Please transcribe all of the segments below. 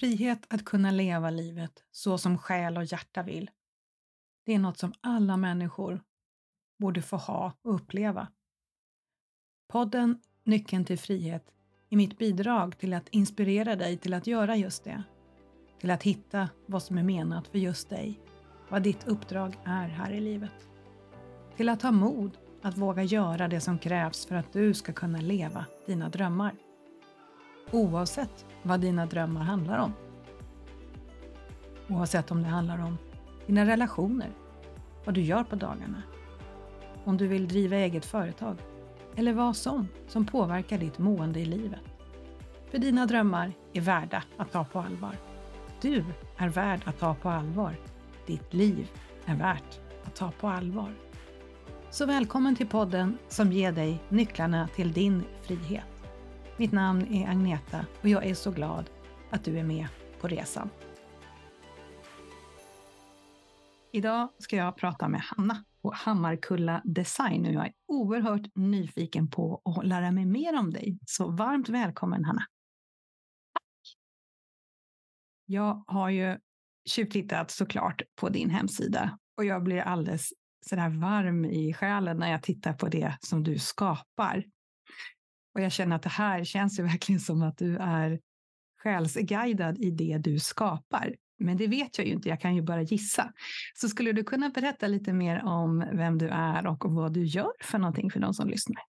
Frihet att kunna leva livet så som själ och hjärta vill. Det är något som alla människor borde få ha och uppleva. Podden Nyckeln till frihet är mitt bidrag till att inspirera dig till att göra just det. Till att hitta vad som är menat för just dig, vad ditt uppdrag är här i livet. Till att ha mod att våga göra det som krävs för att du ska kunna leva dina drömmar. Oavsett vad dina drömmar handlar om. Oavsett om det handlar om dina relationer, vad du gör på dagarna, om du vill driva eget företag eller vad som som påverkar ditt mående i livet. För dina drömmar är värda att ta på allvar. Du är värd att ta på allvar. Ditt liv är värt att ta på allvar. Så välkommen till podden som ger dig nycklarna till din frihet. Mitt namn är Agneta och jag är så glad att du är med på resan. Idag ska jag prata med Hanna på Hammarkulla Design och jag är oerhört nyfiken på att lära mig mer om dig. Så varmt välkommen Hanna! Tack! Jag har ju tjuvtittat såklart på din hemsida och jag blir alldeles sådär varm i själen när jag tittar på det som du skapar. Och jag känner att det här känns ju verkligen som att du är själsguidad i det du skapar. Men det vet jag ju inte, jag kan ju bara gissa. Så skulle du kunna berätta lite mer om vem du är och vad du gör för någonting för de som lyssnar?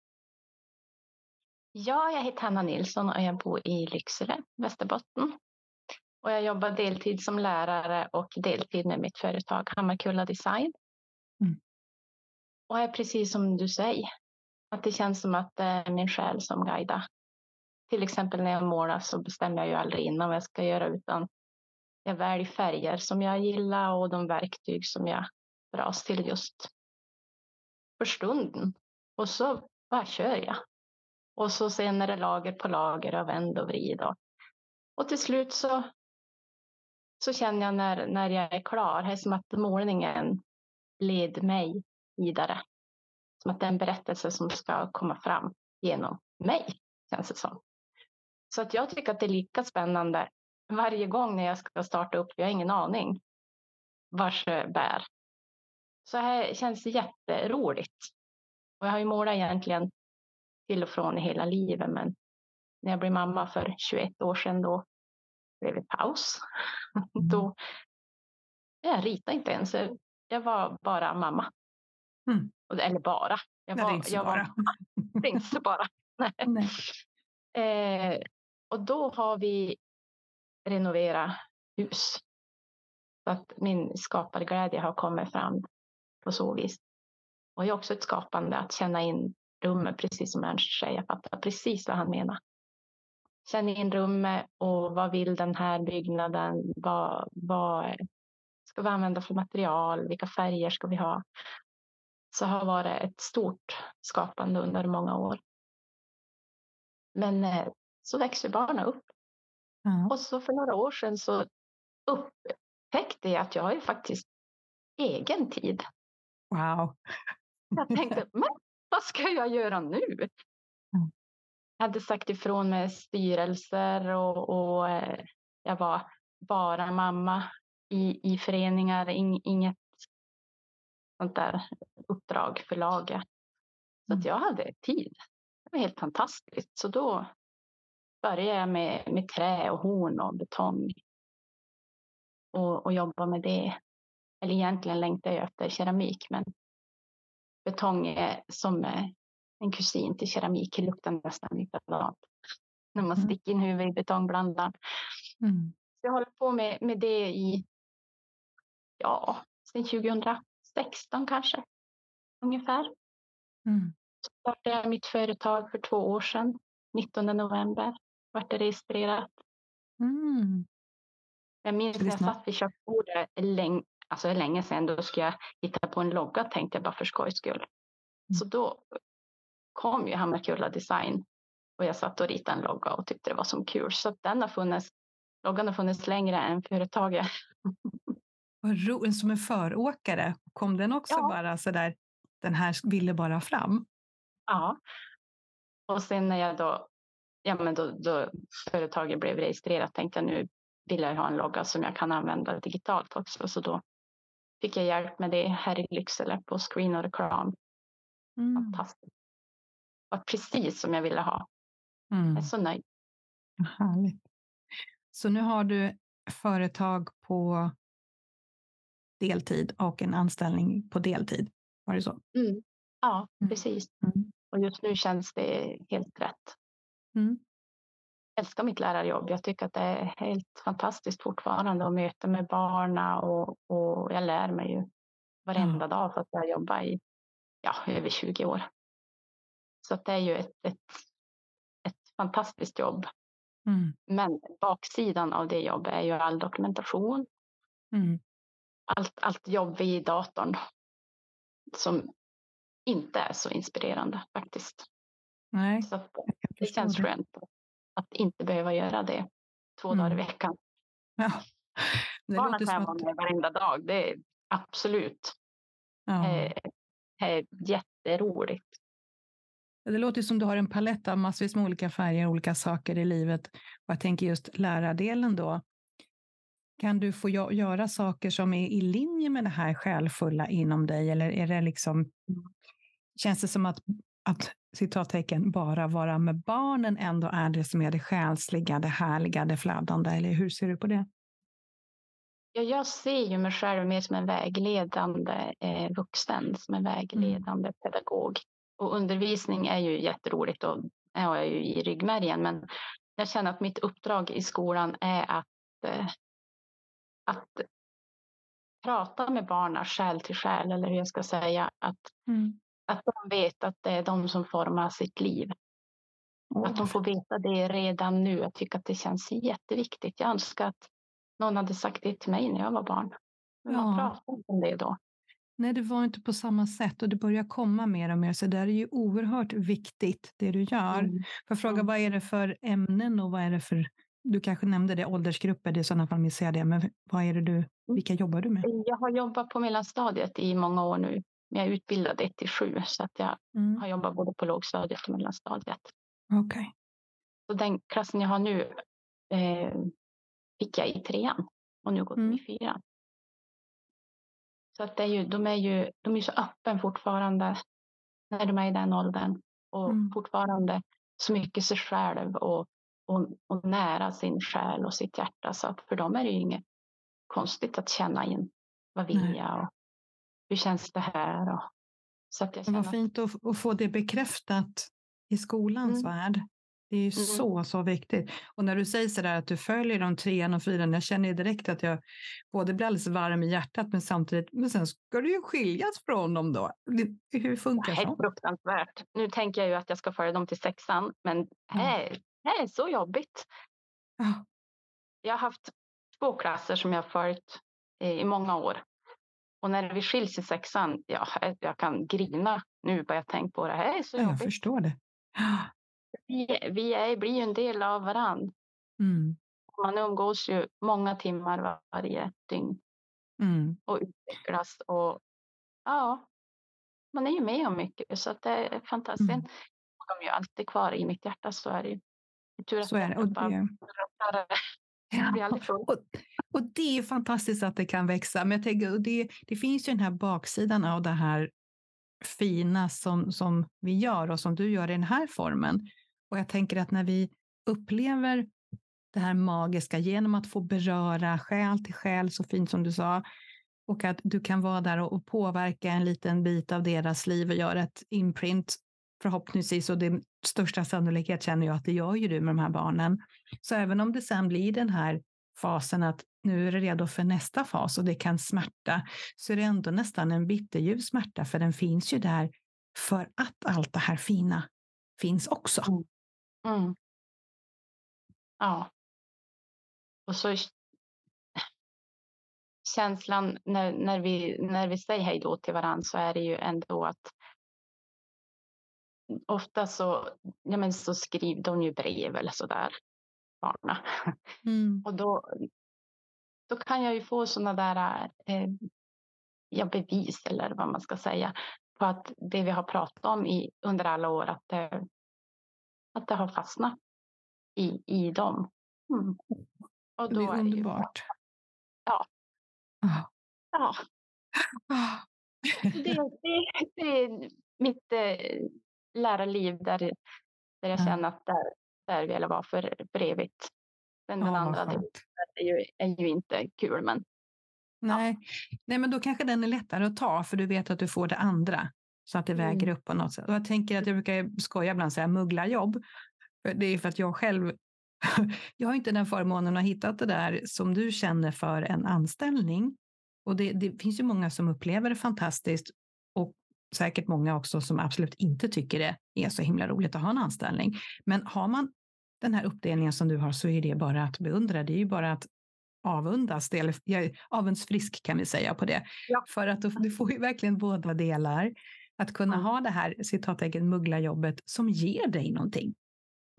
Ja, jag heter Hanna Nilsson och jag bor i Lycksele, Västerbotten. Och jag jobbar deltid som lärare och deltid med mitt företag Hammarkulla Design. Mm. Och är precis som du säger, att det känns som att det är min själ som guidar. Till exempel när jag målar så bestämmer jag ju aldrig innan vad jag ska göra utan jag väljer färger som jag gillar och de verktyg som jag dras till just för stunden. Och så bara kör jag. Och så sen är det lager på lager och vänd och vrid. Och, och till slut så, så känner jag när, när jag är klar, det är som att målningen led mig vidare. Som att det är en berättelse som ska komma fram genom mig, känns det som. Så att jag tycker att det är lika spännande varje gång när jag ska starta upp. Jag har ingen aning vars bär. Så här känns det jätteroligt. Och jag har ju målat egentligen till och från i hela livet, men när jag blev mamma för 21 år sedan då blev det paus. Mm. då, jag ritade inte ens. Jag var bara mamma. Mm. Eller bara. Jag var, Nej, jag bara. Var, det är inte så bara. Nej. Eh, och då har vi renovera hus. Så att min skaparglädje har kommit fram på så vis. Och är också ett skapande att känna in rummet, precis som Ernst säger. Jag fattar precis vad han menar. Känna in rummet och vad vill den här byggnaden? Vad, vad ska vi använda för material? Vilka färger ska vi ha? Så har varit ett stort skapande under många år. Men eh, så växer barnen upp Mm. Och så för några år sedan så upptäckte jag att jag har ju faktiskt egen tid. Wow. Jag tänkte, men vad ska jag göra nu? Mm. Jag hade sagt ifrån med styrelser och, och eh, jag var bara mamma i, i föreningar, in, inget sånt där uppdrag för laget. Så att mm. jag hade tid. Det var helt fantastiskt. Så då började jag med, med trä och horn och betong. Och, och jobba med det. Eller egentligen längtar jag efter keramik, men betong är som en kusin till keramik. Det luktar nästan likadant när man mm. sticker in huvudet i betongblandaren. Mm. Så jag håller på med, med det i, ja, sedan 2016 kanske, ungefär. Mm. Så startade jag mitt företag för två år sedan, 19 november vart det registrerat. Mm. Jag minns när jag satt vid köksbordet länge, alltså länge sedan, då skulle jag hitta på en logga tänkte jag bara för skojs skull. Mm. Så då kom ju Hammarkulla Design och jag satt och ritade en logga och tyckte det var så kul. Så den har funnits, loggan har funnits längre än företaget. Vad roligt, som en föråkare, kom den också ja. bara så där, den här ville bara fram? Ja. Och sen när jag då ja, men då, då företaget blev registrerat tänkte jag nu ville jag ha en logga som jag kan använda digitalt också. Så då fick jag hjälp med det här i Lycksele på Screen och Reklam. Mm. Fantastiskt. Det var precis som jag ville ha. Mm. Jag är så nöjd. Härligt. Så nu har du företag på deltid och en anställning på deltid. Var det så? Mm. Ja, mm. precis. Mm. Och just nu känns det helt rätt. Mm. Jag älskar mitt lärarjobb. Jag tycker att det är helt fantastiskt fortfarande att möta med barnen och, och jag lär mig ju varenda dag för att jag jobbar i ja, över 20 år. Så det är ju ett, ett, ett fantastiskt jobb. Mm. Men baksidan av det jobbet är ju all dokumentation. Mm. Allt, allt jobb vid datorn som inte är så inspirerande faktiskt. Nej, så det känns det. skönt att inte behöva göra det två mm. dagar i veckan. Ja. Barnen kan jag vara med varenda dag, det är absolut ja. eh, är jätteroligt. Det låter som du har en palett av massvis med olika färger, olika saker i livet. Och jag tänker just lärardelen då. Kan du få göra saker som är i linje med det här själfulla inom dig? Eller är det liksom, känns det som att, att citattecken, bara vara med barnen ändå är det som är det själsliga, det härliga, det flödande? Eller hur ser du på det? Ja, jag ser ju mig själv mer som en vägledande eh, vuxen, som en vägledande mm. pedagog. Och undervisning är ju jätteroligt och jag ju i ryggmärgen. Men jag känner att mitt uppdrag i skolan är att, eh, att prata med barnen själ till själ, eller hur jag ska säga. Att, mm. att de vet att det är de som formar sitt liv. Oh. Att de får veta det redan nu. Jag tycker att det känns jätteviktigt. Jag önskar att någon hade sagt det till mig när jag var barn. Men ja. man pratade inte om det då. Nej, det var inte på samma sätt och det börjar komma mer och mer. Så det är ju oerhört viktigt det du gör. Mm. Får jag fråga, mm. vad är det för ämnen och vad är det för, du kanske nämnde det, åldersgrupper, det är i sådana fall missar jag det, men vad är det du, mm. vilka jobbar du med? Jag har jobbat på mellanstadiet i många år nu. Jag är utbildad 1 till 7 så att jag mm. har jobbat både på lågstadiet och mellanstadiet. Okej. Okay. Så den klassen jag har nu eh, fick jag i trean och nu går de mm. i fyran. Så att det är ju, de är ju de är så öppen fortfarande när de är i den åldern och mm. fortfarande så mycket sig själv och, och, och, nära sin själ och sitt hjärta. Så att för dem är det ju inget konstigt att känna in vad vill jag och hur känns det här. Och, så att jag känner vad fint att, att få det bekräftat i skolans mm. värld. Det är ju mm. så, så viktigt. Och när du säger så där att du följer de trean och fyran, jag känner ju direkt att jag både blir alldeles varm i hjärtat, men samtidigt, men sen ska du ju skiljas från dem då. Hur funkar det? Det är fruktansvärt. Nu tänker jag ju att jag ska föra dem till sexan, men det är, det är så jobbigt. Ja. Jag har haft två klasser som jag har följt i många år. Och när vi skiljs i sexan, ja, jag kan grina nu bara jag tänker på det. Det är så jobbigt. Jag förstår det vi, vi är, blir ju en del av varann. Mm. Man umgås ju många timmar varje dygn mm. och utvecklas. Och ja, man är ju med om mycket så att det är fantastiskt. Mm. De är ju alltid kvar i mitt hjärta, så är det ju. Tur så är det. Och det... Ja. Och, och det är fantastiskt att det kan växa. Men jag tänker, det, det finns ju den här baksidan av det här fina som, som vi gör och som du gör i den här formen. Och jag tänker att när vi upplever det här magiska genom att få beröra själ till själ, så fint som du sa, och att du kan vara där och, påverka en liten bit av deras liv och göra ett imprint förhoppningsvis, och det största sannolikhet känner jag att det gör ju du med de här barnen. Så även om det sen blir den här fasen att nu är det redo för nästa fas och det kan smärta, så är det ändå nästan en bitterljuv smärta, för den finns ju där för att allt det här fina finns också. Mm. Mm. Ja. Och så känslan när, när, vi, när vi säger hej då till varandra så är det ju ändå att ofta så, ja men så skriver de ju brev eller så där, barna. Mm. Och då, då kan jag ju få sådana där eh, ja, bevis eller vad man ska säga på att det vi har pratat om i, under alla år, att det, att det har fastnat i, i dem. Mm. Och då det är underbart. Är det ja. Ah. Ja. Ah. det, det, det är mitt eh, lärarliv där, där jag känner att där, där vill jag vara för, för evigt. Men den andra delen är ju, är ju inte kul. Men, Nej. Ja. Nej, men då kanske den är lättare att ta för du vet att du får det andra så att det mm. väger upp på något sätt. Och jag tänker att jag brukar skoja ibland säga mugglarjobb. Det är för att jag själv jag har inte den förmånen att ha hittat det där som du känner för en anställning. Och det, det, finns ju många som upplever det fantastiskt och säkert många också som absolut inte tycker det är så himla roligt att ha en anställning. Men har man den här uppdelningen som du har så är det bara att beundra. Det är ju bara att avundas eller avundsfrisk kan vi säga på det. Ja. För att du får ju verkligen båda delar. Att kunna mm. ha det här citattecken mugglarjobbet som ger dig någonting.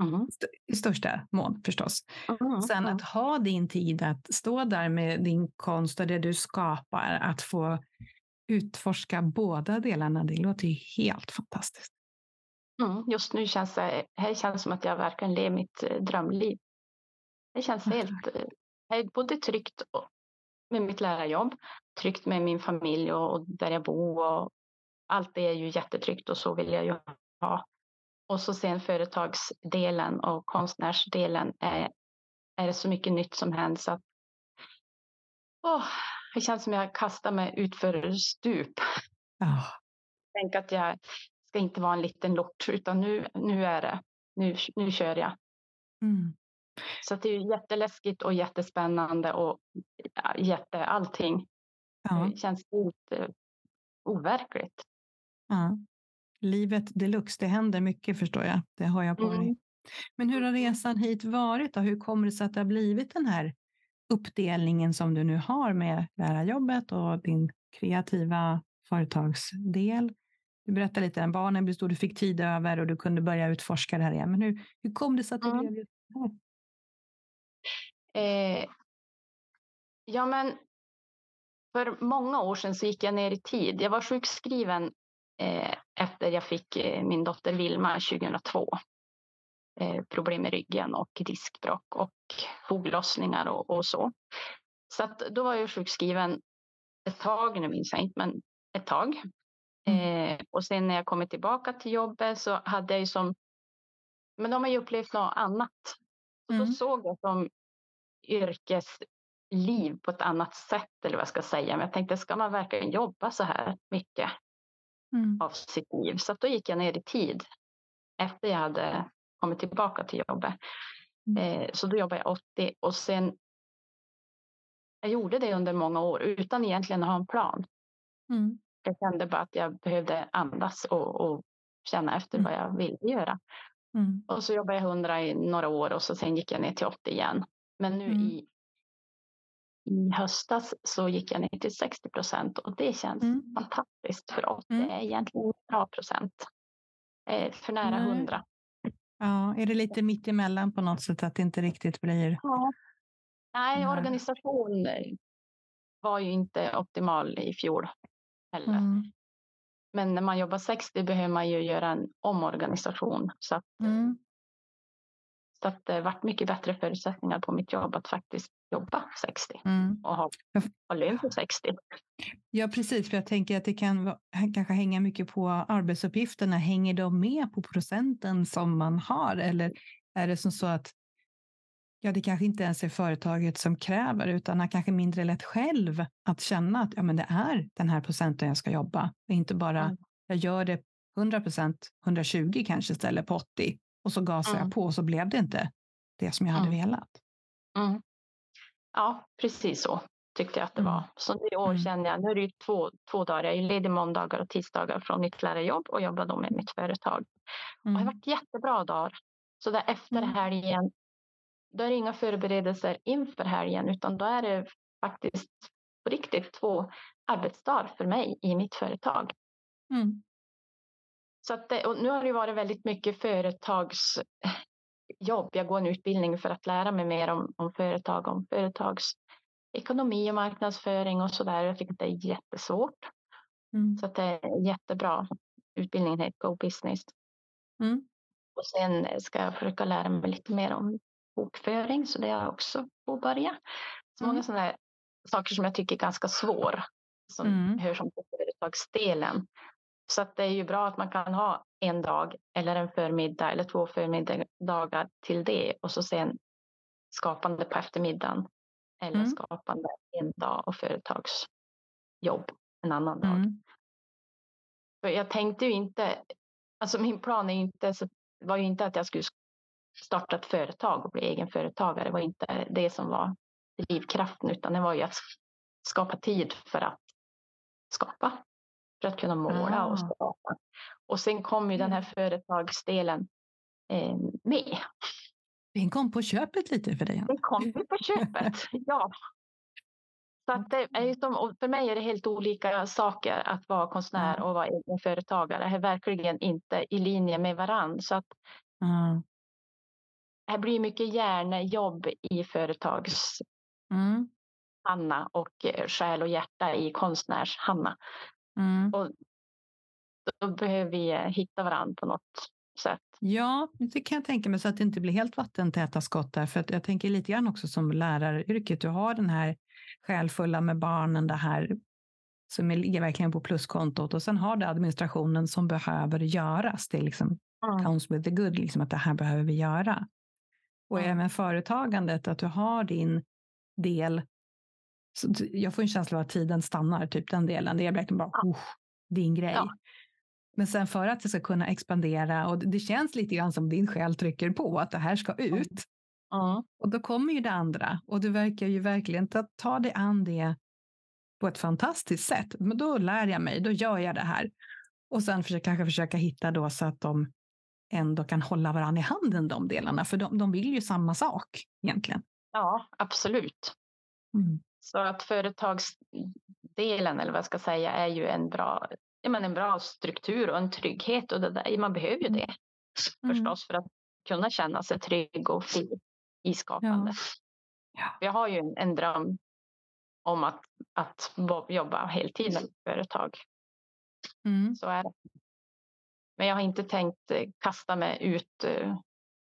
Mm. I största mån förstås. Mm. Sen att ha din tid att stå där med din konst och det du skapar, att få utforska båda delarna, det låter ju helt fantastiskt. Mm, just nu känns det, här känns som att jag verkligen lever mitt eh, drömliv. Det känns mm. helt, är både tryggt med mitt lärarjobb, tryggt med min familj och, och där jag bor och allt det är ju jättetryggt och så vill jag ju ha. Och så sen företagsdelen och konstnärsdelen är, är det så mycket nytt som händer så att åh, det känns som jag kastar mig ut för stup. Oh. Tänk att jag ska inte vara en liten lort utan nu, nu är det, nu, nu kör jag. Mm. Så det är jätteläskigt och jättespännande och jätte allting. Ja. Det känns helt uh, overkligt. Ja. Livet deluxe, det händer mycket förstår jag. Det har jag på mm. Men hur har resan hit varit? Då? Hur kommer det sig att det har blivit den här uppdelningen som du nu har med lärarjobbet och din kreativa företagsdel? Du berättade lite om barnen blev stor, du fick tid över och du kunde börja utforska det här igen. Men hur, hur kom det sig att det mm. blev? Eh, ja, men för många år sedan så gick jag ner i tid. Jag var sjukskriven eh, efter jag fick eh, min dotter Vilma 2002. Eh, problem med ryggen och diskbråck och foglossningar och, och så. Så att då var jag sjukskriven ett tag, nu minns jag inte, men ett tag. Mm. Eh, och sen när jag kommit tillbaka till jobbet så hade jag ju som, men de har ju upplevt något annat. Och mm. Då såg jag som yrkesliv på ett annat sätt eller vad jag ska säga. Men jag tänkte, ska man verkligen jobba så här mycket mm. av sitt liv? Så då gick jag ner i tid efter jag hade kommit tillbaka till jobbet. Mm. Eh, så då jobbade jag 80 och sen jag gjorde det under många år utan egentligen att ha en plan. Mm. Jag kände bara att jag behövde andas och, och känna efter mm. vad jag ville göra. Mm. Och så jobbade jag 100 i några år och så sen gick jag ner till 80 igen. Men nu mm. i, i höstas så gick jag ner till 60 procent och det känns mm. fantastiskt för 80 mm. är egentligen bra procent. Eh, för nära 100. Ja, är det lite mitt emellan på något sätt att det inte riktigt blir? Ja. Nej, organisation var ju inte optimal i fjol heller. Mm. Men när man jobbar 60 behöver man ju göra en omorganisation så att, mm. så att det varit mycket bättre förutsättningar på mitt jobb att faktiskt jobba 60 mm. och ha, ha lön på 60. Ja, precis, för jag tänker att det kan kanske hänga mycket på arbetsuppgifterna. Hänger de med på procenten som man har eller är det som så att ja, det kanske inte ens är företaget som kräver, utan han kanske mindre lätt själv att känna att ja, men det är den här procenten jag ska jobba. Och inte bara mm. jag gör det 100 procent, 120 kanske istället på 80 och så gasar mm. jag på och så blev det inte det som jag hade mm. velat. Mm. Ja, precis så tyckte jag att det var. Mm. Så i år mm. kände jag, nu är det ju två, två dagar, jag är ledig måndagar och tisdagar från mitt lärarjobb och jobbar då med mitt företag. Och det har varit jättebra dagar. Så där efter helgen då är det inga förberedelser inför helgen utan då är det faktiskt på riktigt två arbetsdagar för mig i mitt företag. Mm. Så att det, och nu har det varit väldigt mycket företagsjobb. Jag går en utbildning för att lära mig mer om, om företag, om företagsekonomi och marknadsföring och så där. Jag tycker att det är jättesvårt. Mm. Så att det är jättebra. Utbildningen heter Go Business. Mm. Och sen ska jag försöka lära mig lite mer om bokföring, så det har jag också påbörja. Så många mm. sådana saker som jag tycker är ganska svår som mm. hör som på företagsdelen. Så att det är ju bra att man kan ha en dag eller en förmiddag eller två förmiddagar till det och så sen skapande på eftermiddagen eller mm. skapande en dag och företagsjobb en annan dag. Mm. För jag tänkte ju inte, alltså min plan är inte, var ju inte att jag skulle starta ett företag och bli egenföretagare. Det var inte det som var drivkraften utan det var ju att skapa tid för att skapa. För att kunna måla och ah. skapa. Och sen kom ju den här företagsdelen eh, med. Den kom på köpet lite för dig? Den kom på köpet, ja. Så att det är som, för mig är det helt olika saker att vara konstnär och vara egen företagare. Det är verkligen inte i linje med varandra. Så att mm. Det blir mycket hjärnjobb i företags mm. Hanna och eh, själ och hjärta i konstnärs Hanna. Mm. Och då behöver vi eh, hitta varandra på något sätt. Ja, det kan jag tänka mig så att det inte blir helt vattentäta skott där. För att jag tänker lite grann också som läraryrket. Du har den här själfulla med barnen, det här som ligger verkligen på pluskontot och sen har du administrationen som behöver göras. Det är liksom mm. counts with the good, liksom att det här behöver vi göra. Och mm. även företagandet, att du har din del. Så jag får en känsla av att tiden stannar, typ den delen. Det är verkligen bara oh, din grej. Ja. Men sen för att det ska kunna expandera och det känns lite grann som din själ trycker på att det här ska ut. Mm. Och då kommer ju det andra och du verkar ju verkligen ta, ta dig an det på ett fantastiskt sätt. Men då lär jag mig, då gör jag det här. Och sen försöka, kanske försöka hitta då så att de ändå kan hålla varandra i handen de delarna, för de, de vill ju samma sak egentligen. Ja, absolut. Mm. Så att företagsdelen, eller vad jag ska säga, är ju en bra, men en bra struktur och en trygghet och det där, man behöver ju mm. det mm. förstås för att kunna känna sig trygg och fri i skapande. Ja. Ja. Jag har ju en, en dröm om att, att jobba heltid med företag. Mm. Så är det. Men jag har inte tänkt eh, kasta mig ut eh,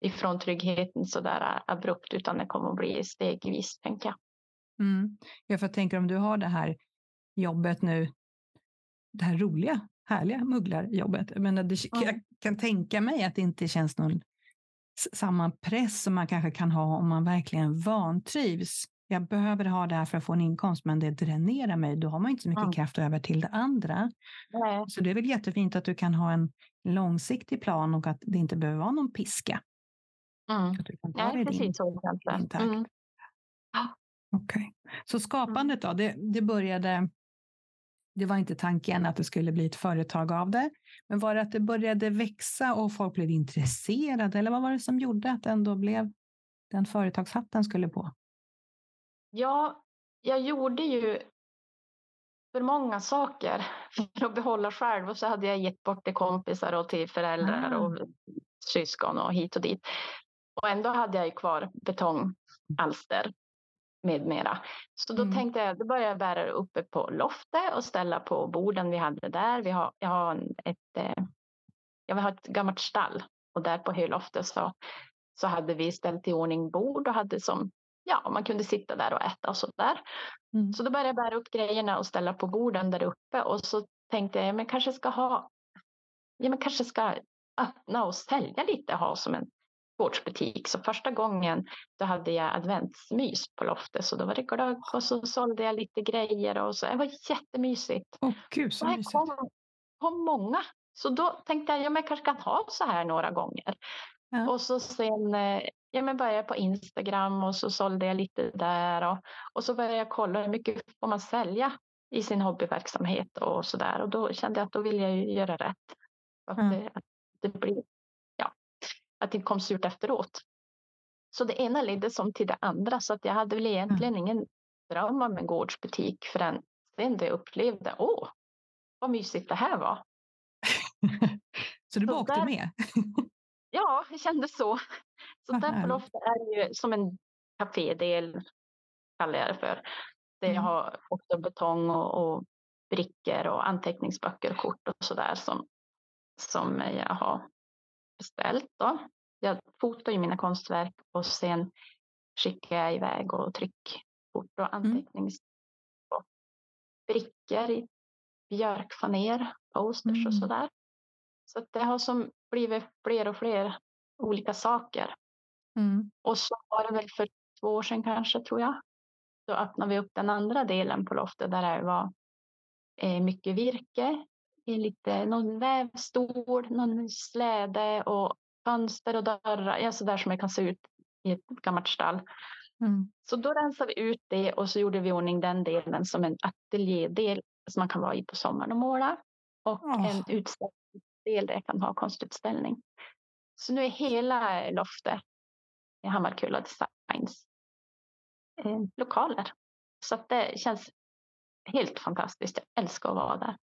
ifrån tryggheten så där abrupt utan det kommer att bli stegvis tänker jag. Mm. Ja, för jag tänker om du har det här jobbet nu, det här roliga, härliga mugglarjobbet. Men det, mm. Jag kan tänka mig att det inte känns någon samma press som man kanske kan ha om man verkligen vantrivs. Jag behöver ha det här för att få en inkomst, men det dränerar mig. Då har man inte så mycket mm. kraft över till det andra. Nej. Så det är väl jättefint att du kan ha en långsiktig plan och att det inte behöver vara någon piska. Mm. Att du kan ta Nej, precis din, så. Mm. Okay. Så skapandet då, det, det började det var inte tanken att det skulle bli ett företag av det. Men var det att det började växa och folk blev intresserade? Eller vad var det som gjorde att det ändå blev den företagshatten skulle på? Ja, jag gjorde ju för många saker för att behålla själv och så hade jag gett bort till kompisar och till föräldrar ah. och syskon och hit och dit. Och ändå hade jag ju kvar betongalster med mera. Så då mm. tänkte jag, då började jag bära uppe på loftet och ställa på borden vi hade där. Vi har, jag har ett, eh, jag har ett gammalt stall och där på högloftet så, så hade vi ställt i ordning bord och hade som ja, man kunde sitta där och äta och så där. Mm. Så då började jag bära upp grejerna och ställa på borden där uppe och så tänkte jag, men kanske ska ha, ja, men kanske ska öppna och sälja lite, ha som en gårdsbutik. Så första gången då hade jag adventsmys på loftet så då var det glögg och så sålde jag lite grejer och så. Det var jättemysigt. Åh gud så mysigt. Kom, kom många. Så då tänkte jag, ja, men jag kanske kan ha så här några gånger. Ja. Och så sen eh, ja, men började jag på Instagram och så sålde jag lite där. Och, och så började jag kolla hur mycket får man sälja i sin hobbyverksamhet och så där. Och då kände jag att då vill jag göra rätt. Att, mm. det, att det blir, att det kom surt efteråt. Så det ena ledde som till det andra. Så att jag hade väl egentligen mm. ingen dröm om en gårdsbutik förrän sen det upplevde, åh, vad mysigt det här var. så du bara åkte med? ja, det kändes så. Så där på loftet är ju som en kafédel, kallar jag det för. Där jag mm. har också betong och, och brickor och anteckningsböcker och kort och sådär som, som jag har beställt. Då. Jag fotar ju mina konstverk och sen skickar jag iväg och tryckkort och antecknings mm. brickor i björkfaner, posters mm. och sådär. Så det har som blivit fler och fler olika saker. Mm. Och så var det väl för två år sedan kanske, tror jag. Då öppnade vi upp den andra delen på loftet där det var eh, mycket virke, lite, någon vävstol, någon släde och fönster och dörrar, ja, så där som det kan se ut i ett gammalt stall. Mm. Så då rensade vi ut det och så gjorde vi ordning den delen som en ateljédel som man kan vara i på sommaren och måla och oh. en utställningsdel där jag kan ha konstutställning. Så nu är hela loftet i Hammarkulla Designs eh, lokaler. Så det känns helt fantastiskt. Jag älskar att vara där.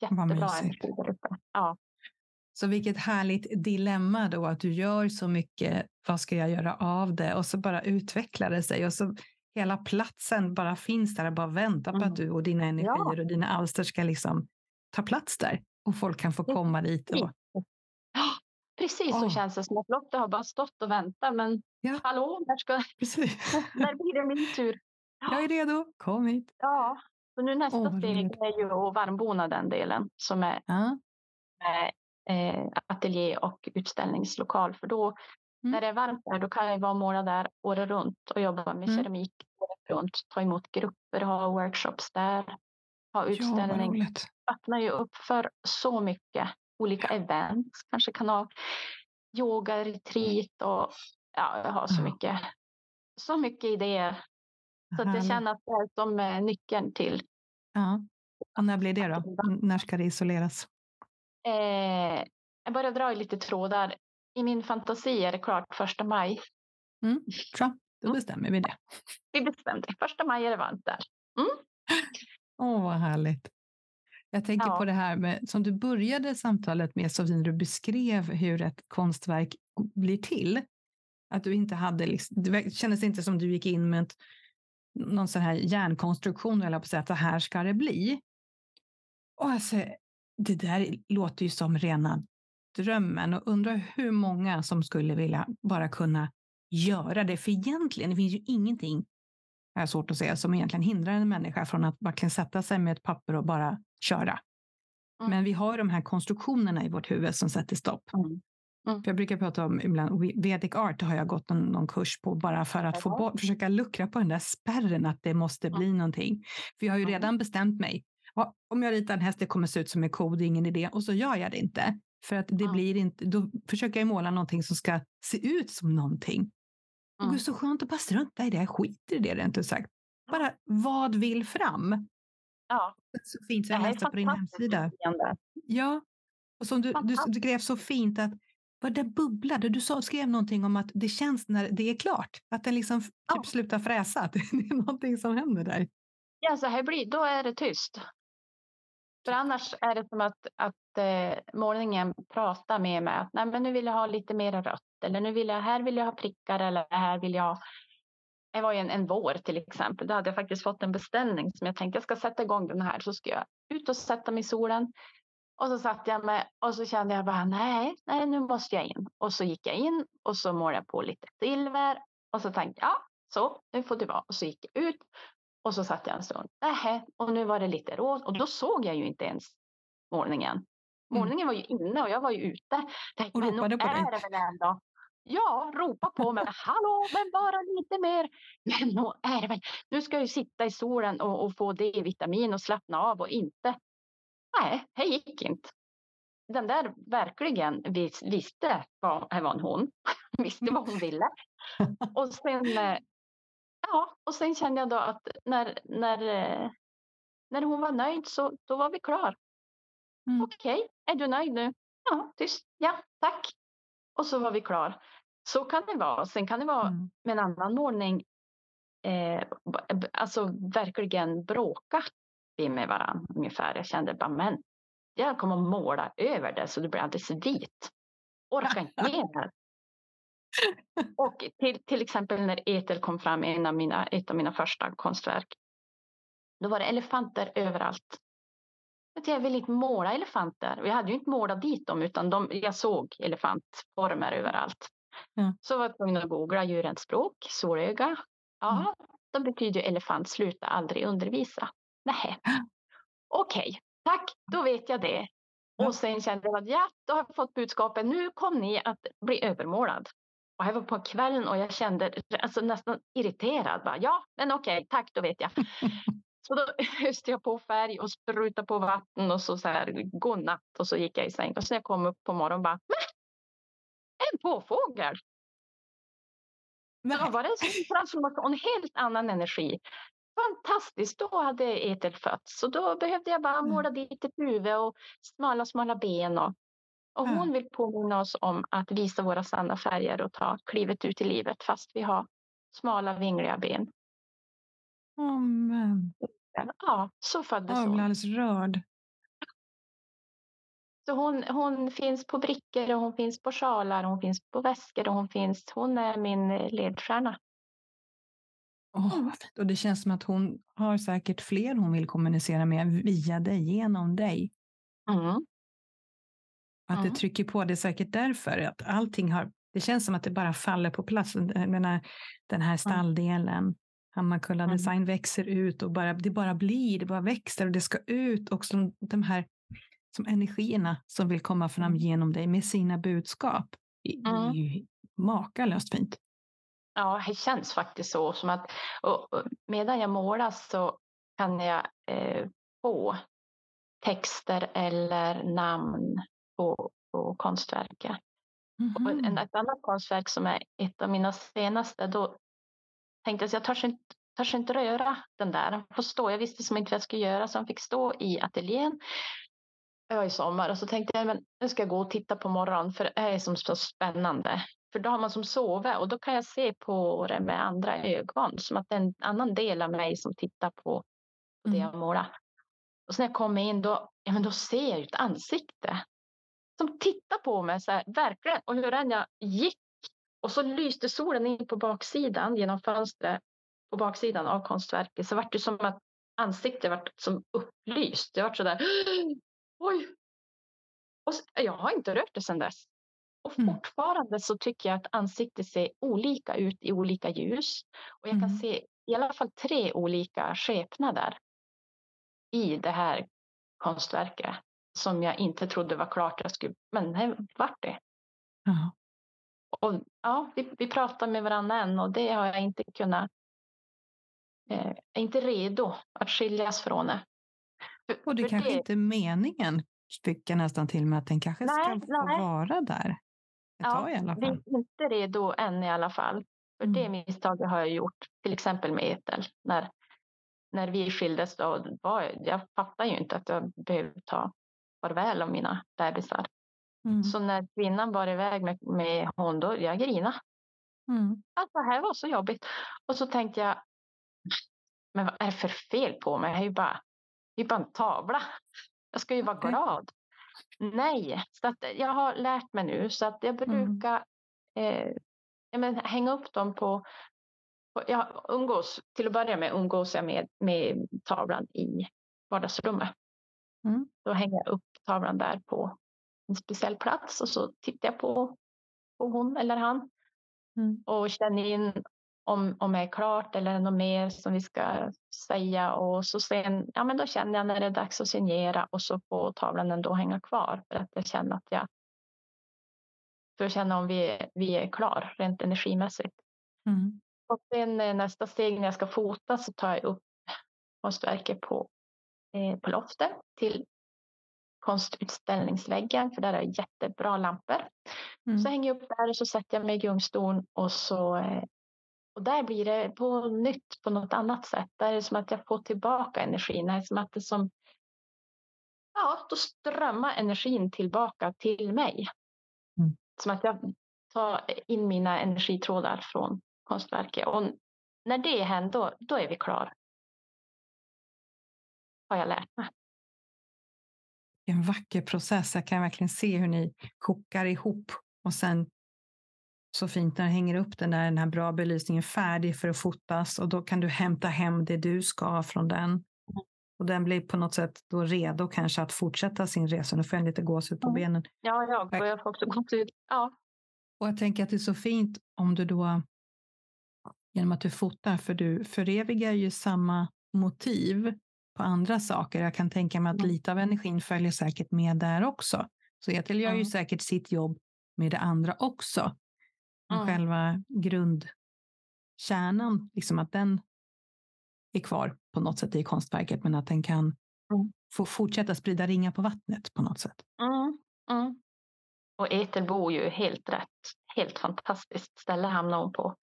Jättebra energi där uppe. Ja. Så vilket härligt dilemma då att du gör så mycket. Vad ska jag göra av det? Och så bara utvecklar det sig och så hela platsen bara finns där och bara väntar på mm. att du och dina energier ja. och dina alster ska liksom ta plats där och folk kan få komma dit. Och... Precis så oh. känns det som att Lotta har bara stått och väntat. Men ja. hallå, när, ska... när blir det min tur? Jag är redo, kom hit. Ja, så nu nästa oh, steg är ju att varmbona den delen som är ja. eh, ateljé och utställningslokal. För då mm. när det är varmt där, då kan jag vara måla där året runt och jobba med mm. keramik året runt. Ta emot grupper, ha workshops där, ha utställning. Ja, öppnar ju upp för så mycket olika events, kanske kan ha yoga, retreat och ja, jag har så mycket, så mycket idéer. Så att jag känner att det är som eh, nyckeln till. Ja. Och när blir det då? När ska det isoleras? Eh, jag börjar dra i lite trådar. I min fantasi är det klart första maj. Mm, bra, då mm. bestämmer vi det. Vi bestämde. Första maj är det varmt där. Mm. Åh, oh, vad härligt. Jag tänker ja. på det här med, som du började samtalet med, Sofie, du beskrev hur ett konstverk blir till. Att du inte hade, liksom, det kändes inte som du gick in med ett, någon sån här hjärnkonstruktion, eller på att säga att så här ska det bli. Och alltså, det där låter ju som rena drömmen och undrar hur många som skulle vilja bara kunna göra det. För egentligen, det finns ju ingenting, jag svårt att säga, som egentligen hindrar en människa från att verkligen sätta sig med ett papper och bara köra. Mm. Men vi har de här konstruktionerna i vårt huvud som sätter stopp. Mm. Mm. För jag brukar prata om ibland, Vedic Art har jag gått någon, någon kurs på bara för att få bort, försöka luckra på den där spärren att det måste bli mm. någonting. För jag har ju redan bestämt mig. Om jag ritar en häst, det kommer se ut som en ko, det är ingen idé. Och så gör jag det inte. För att det blir inte, då försöker jag måla någonting som ska se ut som någonting. Och det är så skönt att bara strunta i det, jag skiter i det rent ut sagt. Bara vad vill fram? Ja. Så fint, så jag läste på din hemsida. Ja, och som du, du, du skrev så fint att vad det bubblade. Du sa, skrev någonting om att det känns när det är klart, att den liksom ja. typ slutar fräsa. det är någonting som händer där. Ja, så här blir då är det tyst. För annars är det som att, att eh, målningen pratar med mig att Nej, men nu vill jag ha lite mer rött eller nu vill jag, här vill jag ha prickar eller här vill jag det var ju en, en vår till exempel. Då hade jag faktiskt fått en beställning som jag tänkte jag ska sätta igång den här. Så ska jag ut och sätta mig i solen. Och så satt jag med och så kände jag bara nej, nej, nu måste jag in. Och så gick jag in och så målade jag på lite silver. Och så tänkte jag, ja, så nu får det vara. Och så gick jag ut och så satt jag en stund. Nähä, och nu var det lite råd. Och då såg jag ju inte ens målningen. Mm. Målningen var ju inne och jag var ju ute. Tänkte, och ropade på dig. Det väl ändå. Ja, ropa på mig. Hallå, men bara lite mer. Men nu är det väl. Nu ska jag ju sitta i solen och, och få D-vitamin och slappna av och inte. Nej, det gick inte. Den där verkligen vis, visste vad en hon. visste vad hon ville. Och sen, eh, ja, och sen kände jag då att när, när, eh, när hon var nöjd så då var vi klar. Mm. Okej, okay, är du nöjd nu? Ja, tyst. Ja, tack. Och så var vi klar. Så kan det vara. Sen kan det vara mm. med en annan målning. Eh, alltså verkligen bråka vi med varandra ungefär. Jag kände bara, men jag kommer att måla över det så det blir alldeles vit. Orkar inte med det. Och till, till exempel när Etel kom fram, en av mina, ett av mina första konstverk. Då var det elefanter överallt. Jag ville inte måla elefanter. Jag hade ju inte målat dit dem utan de, jag såg elefantformer överallt. Ja. Så var jag tvungen att googla djurens språk, solöga. Ja, mm. då betyder elefant sluta aldrig undervisa. Nej. Okej, okay, tack, då vet jag det. Och sen kände jag att ja, då har jag fått budskapet. Nu kom ni att bli övermålad. Och jag var på kvällen och jag kände alltså, nästan irriterad. Bara, ja, men okej, okay, tack, då vet jag. så då öste jag på färg och sprutade på vatten och så, så här, godnatt. Och så gick jag i säng. Och när jag kom upp på morgonen bara, en påfågel. Men då var det en transformation, en helt annan energi. Fantastiskt, då hade Ethel fötts. Så då behövde jag bara måla mm. dit ett huvud och smala, smala ben. Och, och hon vill påminna oss om att visa våra sanna färger och ta klivet ut i livet fast vi har smala, vingliga ben. Amen. Ja, så föddes hon. Jag blir alldeles rörd. Så hon, hon finns på brickor och hon finns på sjalar, hon finns på väskor och hon finns, hon är min ledstjärna. Oh. Och det känns som att hon har säkert fler hon vill kommunicera med via dig, genom dig. Mm. Att mm. det trycker på, det är säkert därför att allting har, det känns som att det bara faller på plats. Jag menar, den här mm. stalldelen, Hammarkulla mm. Design växer ut och bara, det bara blir, det bara växer och det ska ut. Och som, de här som energierna som vill komma fram mm. genom dig med sina budskap. Det är ju makalöst fint. Ja, det känns faktiskt så. Som att, och, och medan jag målar så kan jag eh, få texter eller namn på, på konstverket. Mm -hmm. Ett annat konstverk som är ett av mina senaste, då tänkte jag att jag törs inte, törs inte röra den där. Den får stå. Jag visste som inte vad jag skulle göra så den fick stå i ateljén. Det var i sommar och så tänkte jag men nu ska jag gå och titta på morgonen för det är som så spännande. För då har man som sovit och då kan jag se på det med andra ögon. Som att det är en annan del av mig som tittar på, på det mm. jag målar. Och så när jag kommer in då, ja, men då ser jag ett ansikte. Som tittar på mig så här, verkligen. Och hur än jag gick. Och så lyste solen in på baksidan genom fönstret. På baksidan av konstverket. Så var det som att ansiktet var som upplyst. Det var så där. Oj. Och så, jag har inte rört det sedan dess. Och mm. fortfarande så tycker jag att ansiktet ser olika ut i olika ljus. Och jag kan mm. se i alla fall tre olika skepnader i det här konstverket som jag inte trodde var klart. Jag skulle, men det vart det. Ja. Och, ja, vi, vi pratar med varandra än och det har jag inte kunnat. Eh, är inte redo att skiljas från det. För, och det kanske det, inte är meningen, fick jag nästan till med att den kanske nej, ska få nej. vara där. Ett ja, i alla fall. Vi är inte redo än i alla fall. För mm. det misstaget har jag gjort, till exempel med Ethel. När, när vi skildes, då var, jag fattade ju inte att jag behövde ta farväl av mina bebisar. Mm. Så när kvinnan var iväg med, med hon, då jag grina. Mm. Alltså, det här var så jobbigt. Och så tänkte jag, men vad är det för fel på mig? Jag är ju bara, jag är bara en tavla. Jag ska ju vara glad. Nej, så att jag har lärt mig nu så att jag mm. brukar mm. eh, ja, men hänga upp dem på, på jag umgås, till att börja med umgås jag med, med tavlan i vardagsrummet. Mm. Då hänger jag upp tavlan där på en speciell plats och så tittar jag på, på hon eller han mm. och känner in om, om det är klart eller något mer som vi ska säga. Och så sen, ja men då känner jag när det är dags att signera och så får tavlan ändå hänga kvar för att jag känner att jag för att känna om vi, vi är klar rent energimässigt. Mm. Och sen nästa steg när jag ska fota så tar jag upp konstverket på, eh, på loftet till konstutställningsväggen för där är jättebra lampor. Mm. Så hänger jag upp där och så sätter jag mig i gungstol och så eh, och där blir det på nytt på något annat sätt. Där är det som att jag får tillbaka energin. Det är som att det som, ja, då strömmar energin tillbaka till mig. Mm. Som att jag tar in mina energitrådar från konstverket. Och när det händer, då, då är vi klara. Har jag lärt mig. En vacker process. Jag kan verkligen se hur ni kokar ihop och sen så fint när du hänger upp den där, den här bra belysningen färdig för att fotas och då kan du hämta hem det du ska från den. Och den blir på något sätt då redo kanske att fortsätta sin resa. Nu får jag lite gåshud på benen. Ja, jag, och jag får också gått ut. Ja. Och jag tänker att det är så fint om du då, genom att du fotar, för du förevigar ju samma motiv på andra saker. Jag kan tänka mig att mm. lite av energin följer säkert med där också. Så Ethel gör mm. ju säkert sitt jobb med det andra också. Men mm. själva grundkärnan, liksom att den är kvar på något sätt i konstverket, men att den kan mm. få fortsätta sprida ringar på vattnet på något sätt. Mm. Mm. Och Ethel bor ju helt rätt. Helt fantastiskt ställe hamnar hon på.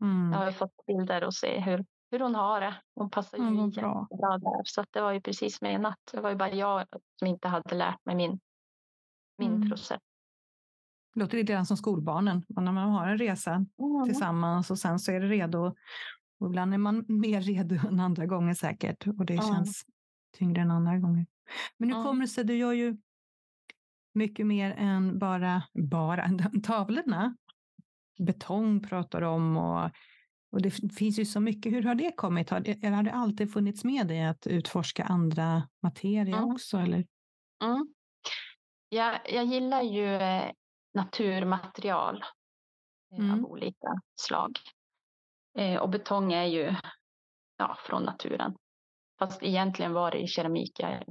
Mm. Jag har ju fått bilder och se hur, hur hon har det. Hon passar ju mm, bra. bra där. Så det var ju precis menat. Det var ju bara jag som inte hade lärt mig min, min mm. process. Det låter lite grann som skolbarnen. när man har en resa mm. tillsammans och sen så är det redo. Och ibland är man mer redo än andra gånger säkert. Och det känns tyngre än andra gånger. Men hur kommer det sig? Du gör ju mycket mer än bara, bara tavlorna. Betong pratar du om och, och det finns ju så mycket. Hur har det kommit? Har det, har det alltid funnits med dig att utforska andra materier mm. också? Eller? Mm. Jag, jag gillar ju eh, naturmaterial eh, mm. av olika slag. Eh, och betong är ju ja, från naturen. Fast egentligen var det keramik jag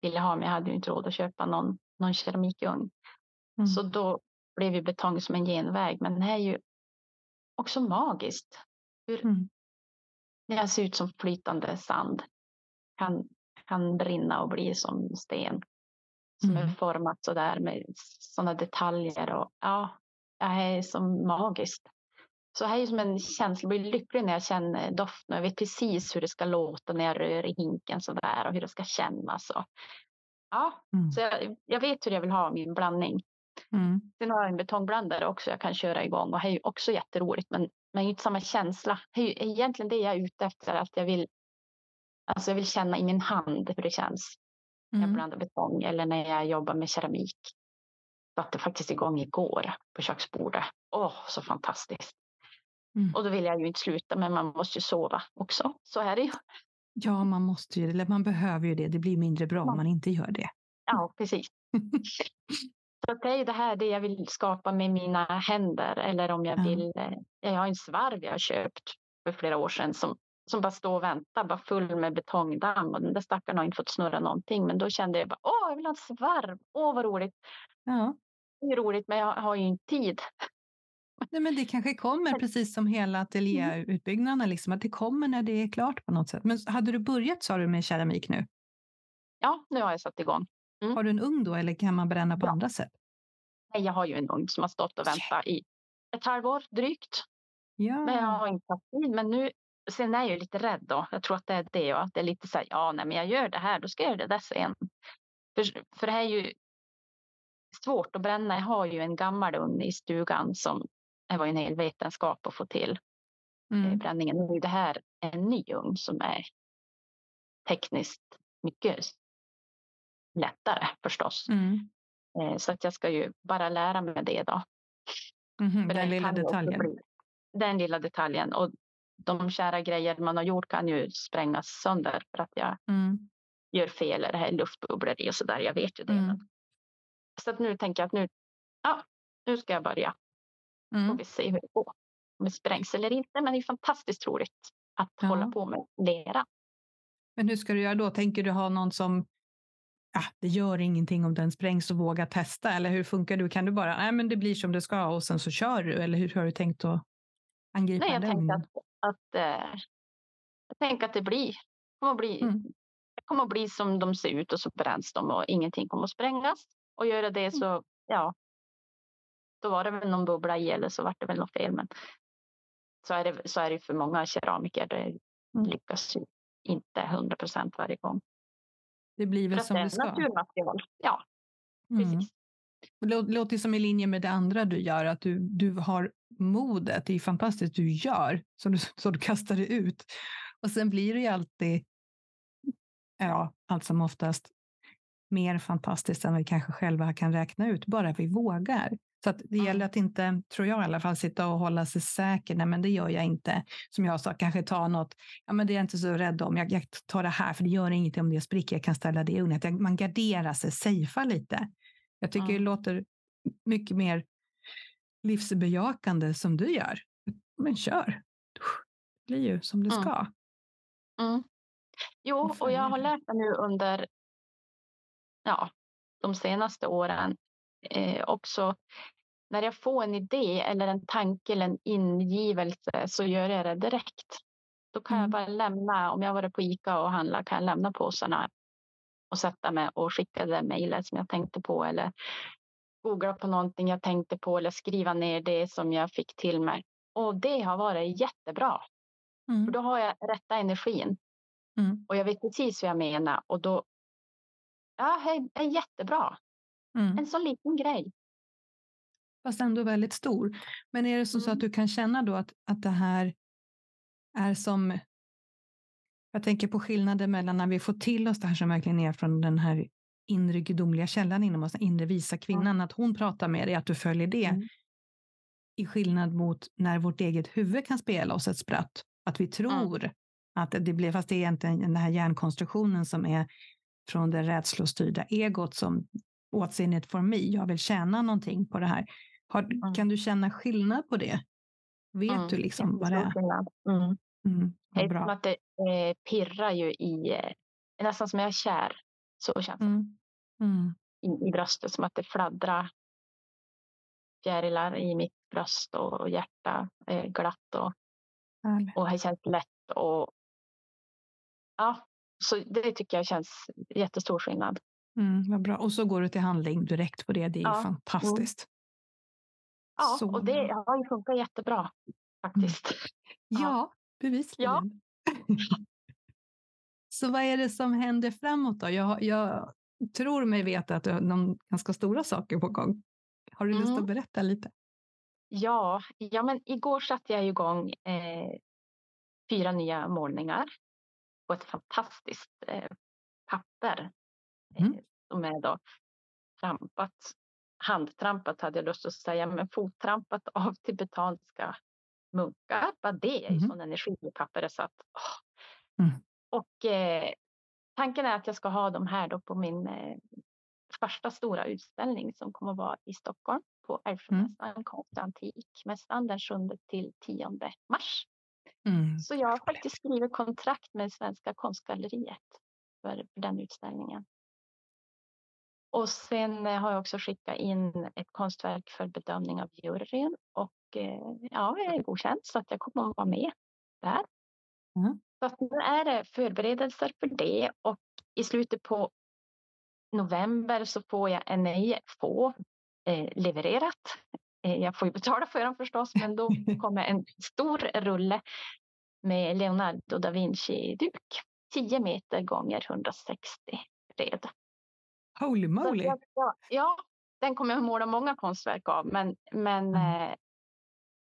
ville ha, men jag hade ju inte råd att köpa någon någon keramikugn. Mm. Så då blev ju betong som en genväg. Men det här är ju också magiskt. Hur mm. det ser ut som flytande sand. Kan, kan brinna och bli som sten. Som mm. är format så där med sådana detaljer. Och, ja, det är som magiskt. Så här är som en känsla, jag blir lycklig när jag känner doften. Jag vet precis hur det ska låta när jag rör i hinken så där och hur det ska kännas. Och Ja, mm. så jag, jag, vet hur jag vill ha min blandning. Mm. Sen har jag en betongblandare också jag kan köra igång och det är ju också jätteroligt men, men inte samma känsla. Det är egentligen det jag är ute efter, att jag vill, alltså jag vill känna i min hand hur det känns när jag mm. blandar betong eller när jag jobbar med keramik. Satte faktiskt igång igår på köksbordet. Åh, så fantastiskt. Mm. Och då vill jag ju inte sluta, men man måste ju sova också. Så är det ju. Ja, man måste ju, eller man behöver ju det. Det blir mindre bra om man inte gör det. Ja, precis. Så det är det här det jag vill skapa med mina händer eller om jag vill. Ja. Eh, jag har en svarv jag har köpt för flera år sedan som, som bara står och väntar, bara full med betongdamm och den där stackaren har inte fått snurra någonting. Men då kände jag bara, åh, jag vill ha en svarv. Åh, vad roligt. Ja. Det är roligt, men jag har ju inte tid. Nej, men det kanske kommer precis som hela ateljéutbyggnaden, liksom, att det kommer när det är klart på något sätt. Men hade du börjat sa du med keramik nu? Ja, nu har jag satt igång. Mm. Har du en ugn då eller kan man bränna på ja. andra sätt? Nej, jag har ju en ugn som har stått och väntat i ett halvår drygt. Ja. Men jag har inte haft tid. Men nu, sen är jag ju lite rädd då. Jag tror att det är det och att det är lite så här, ja, nej, men jag gör det här, då ska jag göra det där sen. För, för det här är ju svårt att bränna. Jag har ju en gammal ugn i stugan som det var en hel vetenskap att få till eh, mm. bränningen. Nu är det här en ny ugn som är tekniskt mycket lättare förstås. Mm. Eh, så att jag ska ju bara lära mig det då. Mm, den lilla detaljen. Bli, den lilla detaljen. Och de kära grejer man har gjort kan ju sprängas sönder för att jag mm. gör fel. Det här luftbubblor i och så där. Jag vet ju det. Mm. Så att nu tänker jag att nu, ja, nu ska jag börja. Mm. Får vi se hur det går. Om det sprängs eller inte. Men det är fantastiskt roligt att ja. hålla på med lera. Men hur ska du göra då? Tänker du ha någon som ja, det gör ingenting om den sprängs och våga testa? Eller hur funkar du? Kan du bara, nej men det blir som det ska och sen så kör du? Eller hur har du tänkt att angripa nej, jag den? Tänkte att, att, äh, jag tänker att det blir, kommer bli, mm. det kommer att bli som de ser ut och så bränns de och ingenting kommer att sprängas. Och göra det så, ja, då var det väl någon bubbla i eller så var det väl något fel. Men så är det, så är det för många keramiker. Det mm. lyckas ju inte hundra procent varje gång. Det blir väl som det ska. Naturmaterial. Ja, mm. Det låter som i linje med det andra du gör, att du, du har modet. Det är fantastiskt du gör, så du, så du kastar det ut. Och sen blir det ju alltid, ja, allt som oftast, mer fantastiskt än vi kanske själva kan räkna ut, bara vi vågar. Så att det mm. gäller att inte, tror jag i alla fall, sitta och hålla sig säker. Nej, men det gör jag inte. Som jag sa, kanske ta något. Ja, men det är jag inte så rädd om. Jag, jag tar det här, för det gör ingenting om det spricker. Jag kan ställa det i ugnen. Man garderar sig, safear lite. Jag tycker mm. det låter mycket mer livsbejakande som du gör, men kör. Det blir ju som det ska. Mm. Jo, Och jag har lärt mig nu under ja, de senaste åren eh, också när jag får en idé eller en tanke eller en ingivelse så gör jag det direkt. Då kan Mm. jag bara lämna, om jag varit på Ica och handlat kan jag lämna påsarna och sätta mig och skicka det mejlet som jag tänkte på eller googla på någonting jag tänkte på eller skriva ner det som jag fick till mig. Och det har varit jättebra. För Mm. då har jag rätta energin Mm. och jag vet precis vad jag menar och då Ja, hej, är jättebra. Mm. En sån liten grej. Fast ändå väldigt stor. Men är det så, så att Mm. du kan känna då att, att det här är som... Jag tänker på skillnaden mellan när vi får till oss det här som verkligen är från den här inre gudomliga källan inom oss, den inre visa kvinnan, att hon pratar med dig, att du följer det. Mm. I skillnad mot när vårt eget huvud kan spela oss ett spratt. Att vi Mm. tror att det blir, fast det är egentligen den här hjärnkonstruktionen som är från det rädslostyrda egot som it for me, jag vill tjäna någonting på det här. Har, Mm. Kan du känna skillnad på det? Vet Mm. du liksom vad det är? Mm. Mm, Det är som att det eh, pirrar ju i, eh, nästan som jag är kär. Så känns det Mm. Mm. i, i bröstet, som att det fladdrar fjärilar i mitt bröst och, hjärta eh, glatt och, Härligt. och det känns lätt och ja, så det tycker jag känns jättestor skillnad. Mm, vad bra. Och så går du till handling direkt på det. Det är Ja. fantastiskt. Ja, Så och det har ju funkat jättebra faktiskt. Ja, Ja. Bevisligen. så vad är det som händer framåt då? Jag, jag tror mig veta att du har någon ganska stora saker på gång. Har du lust Mm. att berätta lite? Ja, ja men igår satte jag igång eh, fyra nya målningar på ett fantastiskt eh, papper. Mm. Eh, som är då trampat, handtrampat hade jag lust att säga, men fottrampat av tibetanska munkar. Bara det är ju Mhm. sån energi i pappret så att åh. Mm. Och eh, tanken är att jag ska ha de här då på min eh, första stora utställning som kommer att vara i Stockholm på Älvsjömässan, konst och antikmässan den 7 till 10 mars. Mm. Så jag har faktiskt skrivit kontrakt med Svenska konstgalleriet för, för den utställningen. Och sen eh, har jag också skickat in ett konstverk för bedömning av juryn och eh, ja, jag är godkänd så att jag kommer att vara med där. Mm. Så att nu är det förberedelser för det och i slutet på november så får jag en nej få eh, levererat. Eh, jag får ju betala för dem förstås, men då kommer en stor rulle med Leonardo da Vinci-duk. 10 meter gånger 160 bred. Holy moly! jag ska- Ja, den kommer jag måla många konstverk av, men, men Mm. eh,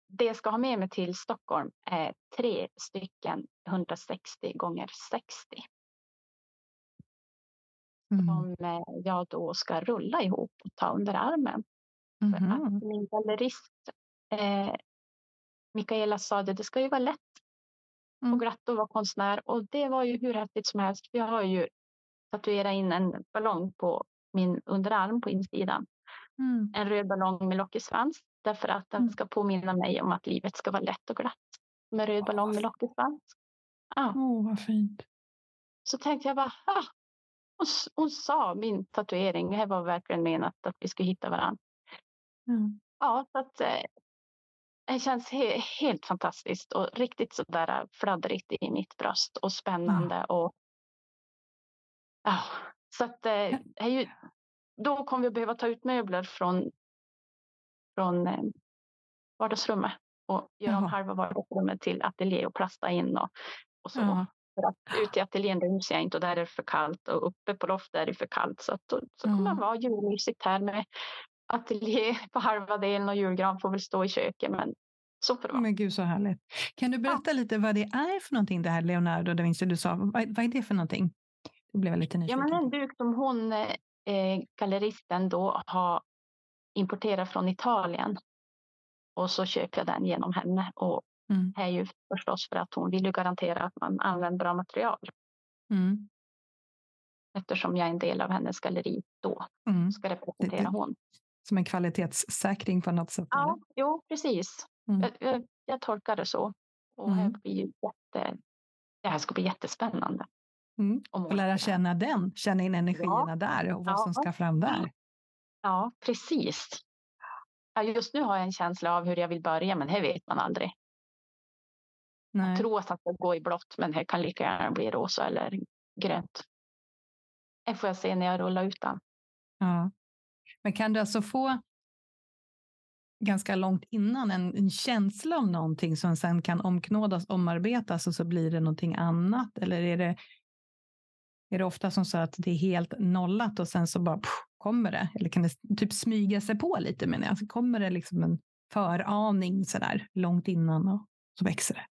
det jag ska ha med mig till Stockholm är tre stycken 160 gånger 60 Mm. som eh, jag då ska rulla ihop och ta under armen. För att Mhm. min gallerist eh, Mikaela sa det, det ska ju vara lätt Mm. och glatt att vara konstnär och det var ju hur häftigt som helst. Jag har ju tatuerat in en ballong på min underarm på insidan. Mm. En röd ballong med lockig svans därför att den Mm. ska påminna mig om att livet ska vara lätt och glatt. Med röd ballong med lockig svans. Åh, vad fint. så tänkte jag bara, ah, hon, hon sa min tatuering, det här var verkligen menat att vi skulle hitta varandra. Mm. Ja, så att eh, det känns he helt fantastiskt och riktigt sådär fladdrigt i mitt bröst och spännande. Och, ja, så att eh, ju, då kommer vi att behöva ta ut möbler från, från eh, vardagsrummet och göra om Jaha. halva vardagsrummet till ateljé och plasta in och, och så. Ja. För att ute i ateljén ryms jag inte och där är det för kallt och uppe på loftet är det för kallt. Så, att, så kommer Ja. det vara julmysigt här med ateljé på halva delen och julgran får väl stå i köket. Men så får det vara. Men gud så härligt. Kan du berätta lite vad det är för någonting det här Leonardo da Vinci du sa? Vad, vad är det för någonting? Det blev jag lite Ja, nyfiken. men en duk som hon, eh, galleristen då har importerat från Italien. Och så köper jag den genom henne. Och Mm. det är ju förstås för att hon vill ju garantera att man använder bra material. Mm. Eftersom jag är en del av hennes galleri då. Mm. Ska representera Det- hon. som en kvalitetssäkring på något sätt? Ja, eller? jo, precis. Mm. Jag, jag, jag, tolkar det så. Och mm. här blir jätte, det här ska bli jättespännande. Mm. Och lära känna den, känna in energierna ja. där och vad ja. som ska fram där. Ja, precis. Ja, just nu har jag en känsla av hur jag vill börja, men det vet man aldrig. Nej. Jag tror att han ska gå i blått, men det kan lika gärna bli rosa eller grönt. Det får jag se när jag rullar ut den. Ja. Men kan du alltså få ganska långt innan en, en, känsla av någonting som sen kan omknådas, omarbetas och så blir det någonting annat? Eller är det, är det ofta som så att det är helt nollat och sen så bara pff, kommer det? Eller kan det typ smyga sig på lite menar jag? Så kommer det liksom en föraning så där långt innan och så växer det?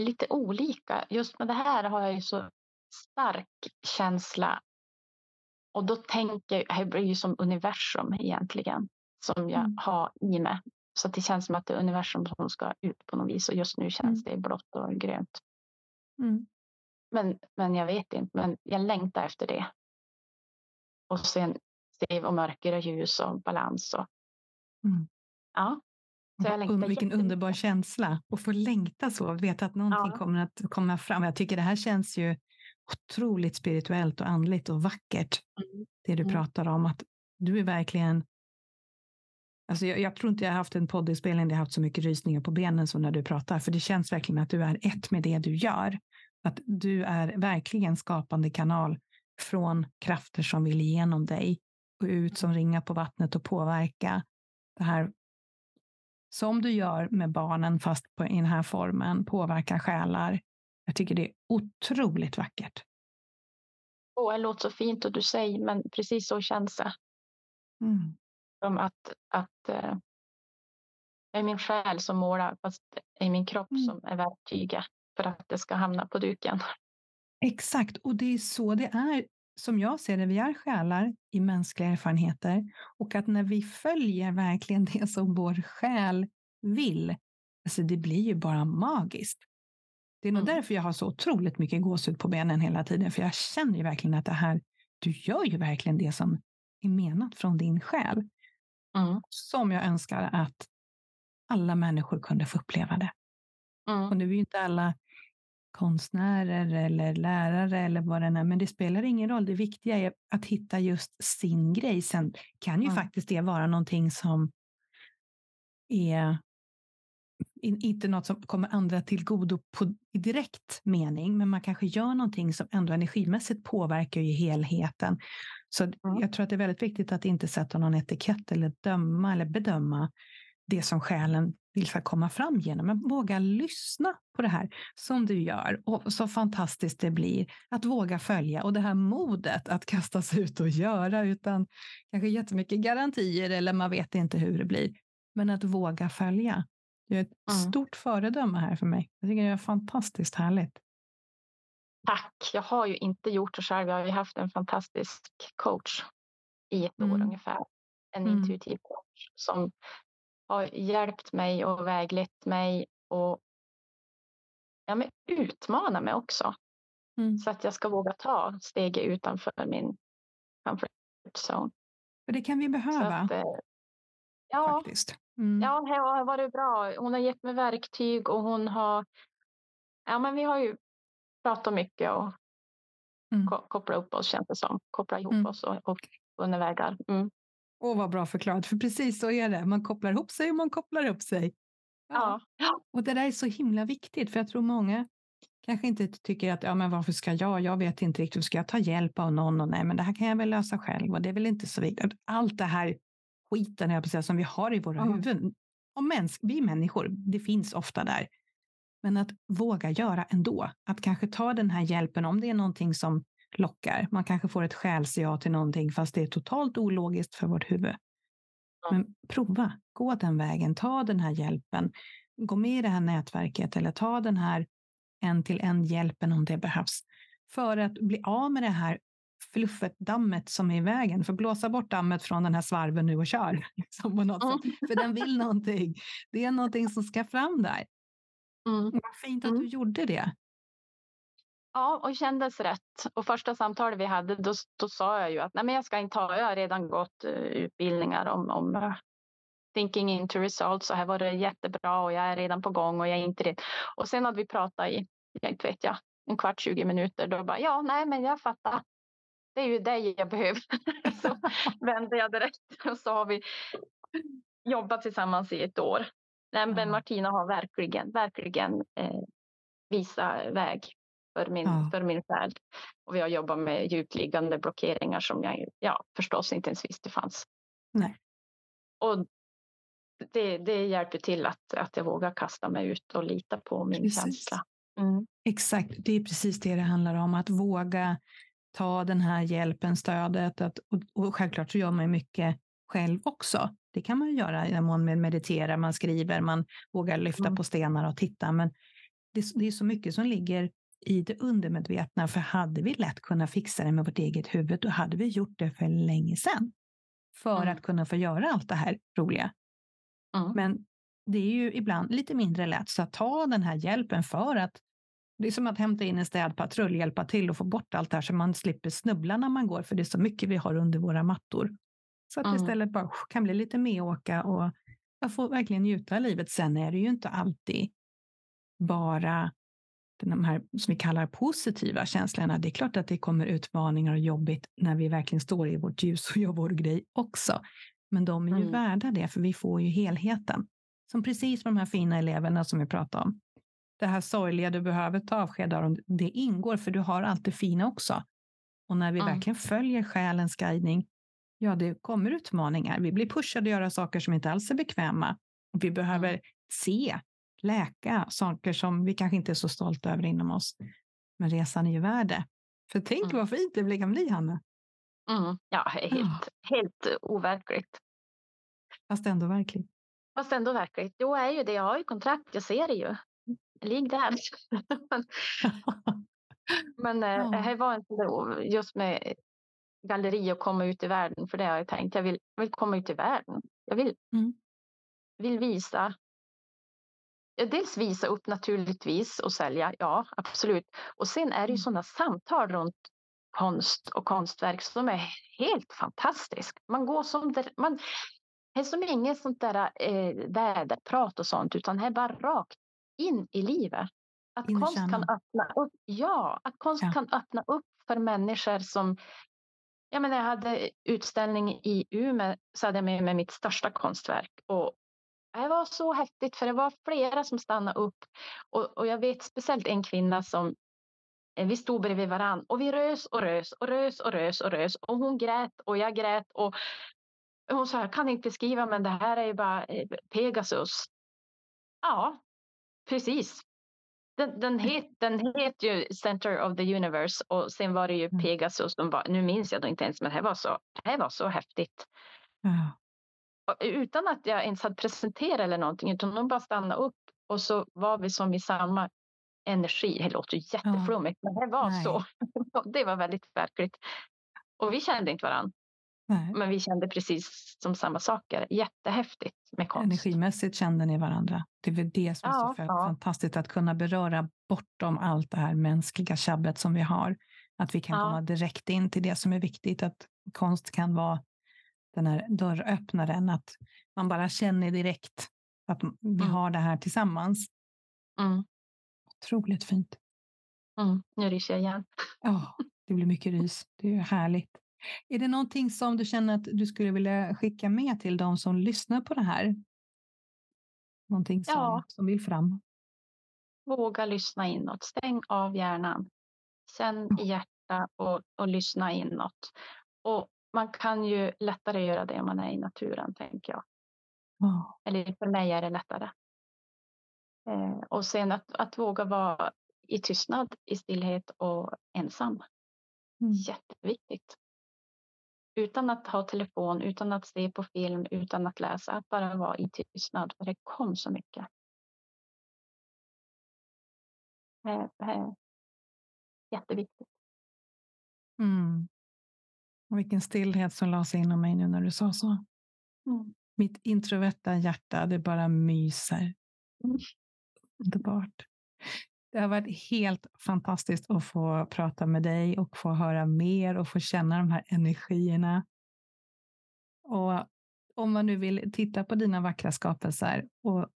Lite olika. Just med det här har jag ju så stark känsla och då tänker jag, det blir ju som universum egentligen som jag mm. har i mig. Så det känns som att det är universum som ska ut på något vis och just nu känns mm. det blått och grönt. Mm. Men, men jag vet inte, men jag längtar efter det. Och sen se och mörker och ljus och balans. Och, mm. Ja. Så jag längtar Vilken underbar känsla att få längta så, veta att någonting ja. kommer att komma fram. Jag tycker det här känns ju otroligt spirituellt och andligt och vackert. Mm. Det du mm. pratar om, att du är verkligen Alltså jag, jag, tror inte jag har haft en poddinspelning där jag haft så mycket rysningar på benen som när du pratar, för det känns verkligen att du är ett med det du gör. Att du är verkligen skapande kanal från krafter som vill igenom dig och ut som ringar på vattnet och påverka det här som du gör med barnen fast på, i den här formen, påverkar själar. Jag tycker det är otroligt vackert. Åh, det låter så fint och du säger, men precis så känns det. Mm. Som att, att eh, det är min själ som målar, fast det är min kropp mm. som är verktyget för att det ska hamna på duken. Exakt, och det är så det är som jag ser det, vi är själar i mänskliga erfarenheter och att när vi följer verkligen det som vår själ vill, alltså det blir ju bara magiskt. Det är nog mm. därför jag har så otroligt mycket gåshud på benen hela tiden, för jag känner ju verkligen att det här, du gör ju verkligen det som är menat från din själ. Mm. Som jag önskar att alla människor kunde få uppleva det. Mm. Och nu är ju inte alla konstnärer eller lärare eller vad det är, men det spelar ingen roll. Det viktiga är att hitta just sin grej. Sen kan ju mm. faktiskt det vara någonting som är inte något som kommer andra till godo på, i direkt mening, men man kanske gör någonting som ändå energimässigt påverkar ju helheten. Så mm. jag tror att det är väldigt viktigt att inte sätta någon etikett eller döma eller bedöma det som själen vill ska komma fram genom. Men våga lyssna på det här som du gör och så fantastiskt det blir att våga följa och det här modet att kasta sig ut och göra utan kanske jättemycket garantier eller man vet inte hur det blir. Men att våga följa. Du är ett mm. stort föredöme här för mig. Jag tycker det är fantastiskt härligt. Tack. Jag har ju inte gjort det själv. Jag har ju haft en fantastisk coach i ett mm. år ungefär. En mm. intuitiv coach som har hjälpt mig och väglett mig och ja, men utmana mig också. Mm. Så att jag ska våga ta steget utanför min comfort zone. För det kan vi behöva. Att, eh, ja, Faktiskt. Mm. ja, det har varit bra. Hon har gett mig verktyg och hon har... Ja, men vi har ju pratat mycket och mm. kopplat upp oss, känns det som. Kopplat ihop mm. oss och, och funnit vägar. Mm. Åh, vad bra förklarat, för precis så är det. Man kopplar ihop sig och man kopplar upp sig. Ja. ja. Och det där är så himla viktigt, för jag tror många kanske inte tycker att ja, men varför ska jag? Jag vet inte riktigt. Ska jag ta hjälp av någon? Och nej, men det här kan jag väl lösa själv. Och det är väl inte så viktigt. Allt det här skiten jag säga, som vi har i våra mm. huvuden. Och mäns vi människor, det finns ofta där. Men att våga göra ändå. Att kanske ta den här hjälpen om det är någonting som lockar. Man kanske får ett själsja till någonting fast det är totalt ologiskt för vårt huvud. Men prova, gå den vägen, ta den här hjälpen, gå med i det här nätverket eller ta den här en till en hjälpen om det behövs för att bli av med det här fluffet, dammet som är i vägen. För blåsa bort dammet från den här svarven nu och kör. Liksom på något mm. För den vill någonting. Det är någonting som ska fram där. Mm. Vad fint att mm. du gjorde det. Ja, och kändes rätt. Och första samtalet vi hade, då, då sa jag ju att nej, men jag ska inte ha, jag har redan gått uh, utbildningar om, om uh, thinking into results så här var det jättebra och jag är redan på gång och jag är inte det. Och sen hade vi pratat i, jag inte vet jag, en kvart, 20 minuter. Då bara, ja, nej, men jag fattar. Det är ju dig jag behöver. så vände jag direkt och så har vi jobbat tillsammans i ett år. Nej, men Martina har verkligen, verkligen eh, visat väg för min, ja. för min färd. Och vi har jobbat med djupliggande blockeringar som jag ja, förstås inte ens visste fanns. Nej. Och det, det hjälper till att, att jag vågar kasta mig ut och lita på min precis. känsla. Mm. Exakt, det är precis det det handlar om, att våga ta den här hjälpen, stödet. Att, och, och självklart så gör man mycket själv också. Det kan man ju göra mån man mediterar, man skriver, man vågar lyfta mm. på stenar och titta. Men det, det, är så mycket som ligger i det undermedvetna, för hade vi lätt kunnat fixa det med vårt eget huvud, då hade vi gjort det för länge sedan. För mm. att kunna få göra allt det här roliga. Mm. Men det är ju ibland lite mindre lätt, så att ta den här hjälpen för att det är som att hämta in en städpatrull, hjälpa till och få bort allt det här så man slipper snubbla när man går, för det är så mycket vi har under våra mattor. Så att mm. istället bara kan bli lite medåka och jag får verkligen njuta av livet. Sen är det ju inte alltid bara de här som vi kallar positiva känslorna. Det är klart att det kommer utmaningar och jobbigt när vi verkligen står i vårt ljus och gör vår grej också. Men de är ju mm. värda det, för vi får ju helheten. Som precis med de här fina eleverna som vi pratade om. Det här sorgliga du behöver ta avsked av, det ingår, för du har allt det fina också. Och när vi mm. verkligen följer själens guidning, ja, det kommer utmaningar. Vi blir pushade att göra saker som inte alls är bekväma. Vi behöver se, läka saker som vi kanske inte är så stolta över inom oss. Men resan är ju värd det. För tänk mm. vad fint det kan bli, Hanna. Mm. Ja, helt, oh. helt overkligt. Fast ändå verkligt. Fast ändå verkligt. Jo, är ju det. Jag har ju kontrakt, jag ser det ju. Ligg där. Men det var inte just med galleri och komma ut i världen, för det har jag tänkt. Jag vill, vill komma ut i världen. Jag vill, mm. vill visa. Dels visa upp naturligtvis och sälja, ja absolut. Och sen är det ju mm. sådana samtal runt konst och konstverk som är helt fantastiskt. Man går som där, man, det är som inget sånt där eh, väderprat och sånt, utan det är bara rakt in i livet. Att in konst kan öppna upp, ja, att konst ja. kan öppna upp för människor som jag, menar, jag hade utställning i Umeå så hade jag med mig mitt största konstverk och det var så häftigt för det var flera som stannade upp och, och jag vet speciellt en kvinna som eh, vi stod bredvid varann och vi rös och rös och rös och rös och rös och hon grät och jag grät och hon sa jag kan inte beskriva men det här är ju bara eh, Pegasus. Ja, precis. Den, den, het, den heter ju Center of the Universe och sen var det ju mm. Pegasus. Var, nu minns jag inte ens, men det var så, det var så häftigt. Ja. Utan att jag ens hade presenterat eller någonting, utan de bara stannade upp och så var vi som i samma energi. Det låter jätteflummigt, ja. men det var Nej. så. det var väldigt verkligt. Och vi kände inte varandra. Nej. Men vi kände precis som samma saker. Jättehäftigt med konst. Energimässigt kände ni varandra. Det är väl det som är ja, så ja. fantastiskt, att kunna beröra bortom allt det här mänskliga tjabbet som vi har. Att vi kan ja. komma direkt in till det som är viktigt, att konst kan vara den här dörröppnaren, att man bara känner direkt att vi mm. har det här tillsammans. Mm. Otroligt fint. Mm. Nu ryser jag igen. Ja, det blir mycket rys. Det är härligt. Är det någonting som du känner att du skulle vilja skicka med till de som lyssnar på det här? Någonting som, ja. som vill fram? Våga lyssna inåt. Stäng av hjärnan. I hjärta och, och lyssna inåt. Och man kan ju lättare göra det om man är i naturen, tänker jag. Oh. Eller för mig är det lättare. Eh, och sen att, att våga vara i tystnad, i stillhet och ensam. Mm. Jätteviktigt utan att ha telefon, utan att se på film, utan att läsa, att bara vara i tystnad, för det kom så mycket. Det är jätteviktigt. Mm. Och vilken stillhet som la sig inom mig nu när du sa så. Mm. Mitt introverta hjärta, det bara myser. Mm. Underbart. Det har varit helt fantastiskt att få prata med dig och få höra mer och få känna de här energierna. Och om man nu vill titta på dina vackra skapelser och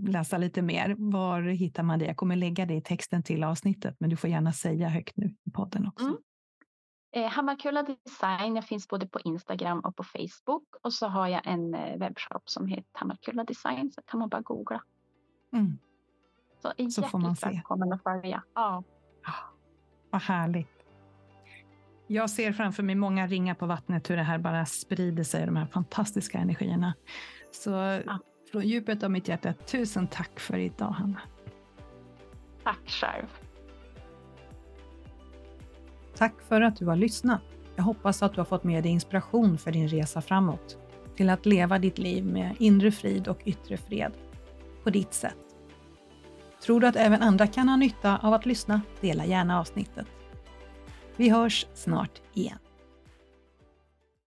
läsa lite mer, var hittar man det? Jag kommer lägga det i texten till avsnittet, men du får gärna säga högt nu i podden också. Mm. Eh, Hammarkulla Design, jag finns både på Instagram och på Facebook och så har jag en eh, webbshop som heter Hammarkulla Design, så kan man bara googla. Mm. Så, så får man se. välkommen att följa. Ja. Oh, vad härligt. Jag ser framför mig många ringar på vattnet, hur det här bara sprider sig, de här fantastiska energierna. Så ja. från djupet av mitt hjärta, tusen tack för idag, Hanna. Tack själv. Tack för att du har lyssnat. Jag hoppas att du har fått med dig inspiration för din resa framåt, till att leva ditt liv med inre frid och yttre fred, på ditt sätt. Tror du att även andra kan ha nytta av att lyssna? Dela gärna avsnittet. Vi hörs snart igen.